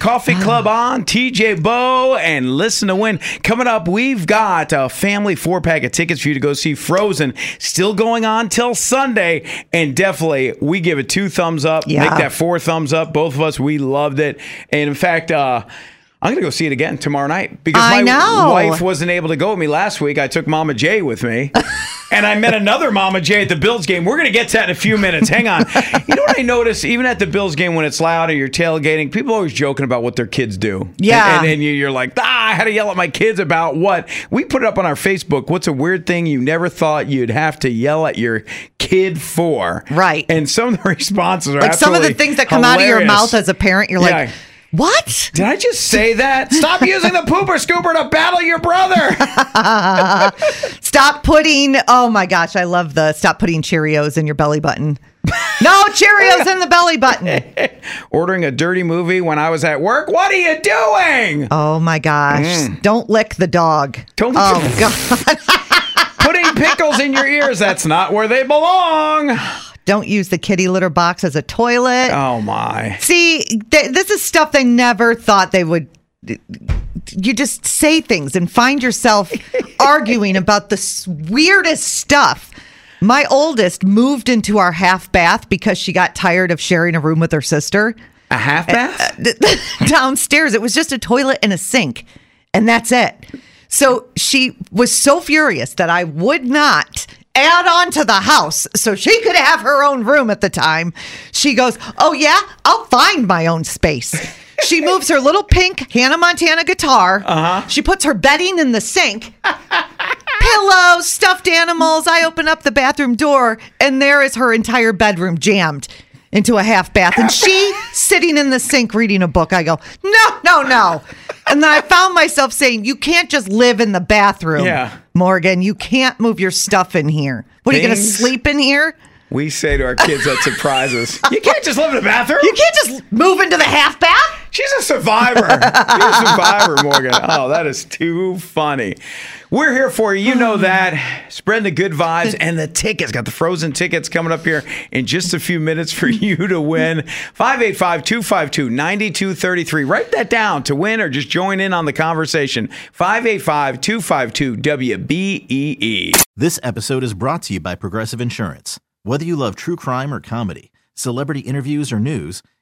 Coffee Club on, TJ Bo, and Listen to Win. Coming up, we've got a family four pack of tickets for you to go see Frozen. Still going on till Sunday. And definitely, we give it two thumbs up. Yeah. Make that four thumbs up. Both of us, we loved it. And in fact, uh, I'm to go see it again tomorrow night because I my know. wife wasn't able to go with me last week. I took Mama J with me. and I met another Mama J at the Bills game. We're going to get to that in a few minutes. Hang on. You know what I notice? Even at the Bills game, when it's loud and you're tailgating, people are always joking about what their kids do. Yeah. And, and, and you- you're like, ah, I had to yell at my kids about what? We put it up on our Facebook. What's a weird thing you never thought you'd have to yell at your kid for? Right. And some of the responses are like some of the things that come out of your mouth as a parent, you're Yeah. like, what? Did I just say that? Stop using the pooper scooper to battle your brother. Stop putting, oh my gosh, I love the stop putting Cheerios in your belly button. No Cheerios in the belly button. Ordering a dirty movie when I was at work. What are you doing? Oh my gosh. Don't lick the dog. Mm. Don't- Oh God. Putting pickles in your ears. That's not where they belong. Don't use the kitty litter box as a toilet. Oh my. See, th- this is stuff they never thought they would. You just say things and find yourself arguing about the weirdest stuff. My oldest moved into our half bath because she got tired of sharing a room with her sister. A half bath? Uh, downstairs, it was just a toilet and a sink, and that's it. So she was so furious that I would not add on to the house so she could have her own room at the time. She goes, Oh, yeah, I'll find my own space. She moves her little pink Hannah Montana guitar. Uh-huh. She puts her bedding in the sink. Pillows, stuffed animals. I open up the bathroom door, and there is her entire bedroom jammed into a half bath. And she sitting in the sink reading a book. I go, No, no, no. And then I found myself saying, You can't just live in the bathroom, Yeah. Morgan. You can't move your stuff in here. What are you going to Things- sleep in here? We say to our kids that surprises. You can't just live in a bathroom. You can't just move into the half bath. She's a survivor. You're a survivor, Morgan. Oh, that is too funny. We're here for you. You know mm-hmm. that. Spread the good vibes and the tickets. Got the frozen tickets coming up here in just a few minutes for you to win. 585 252 9233. Write that down to win or just join in on the conversation. 585 252 WBEE. This episode is brought to you by Progressive Insurance. Whether you love true crime or comedy, celebrity interviews or news,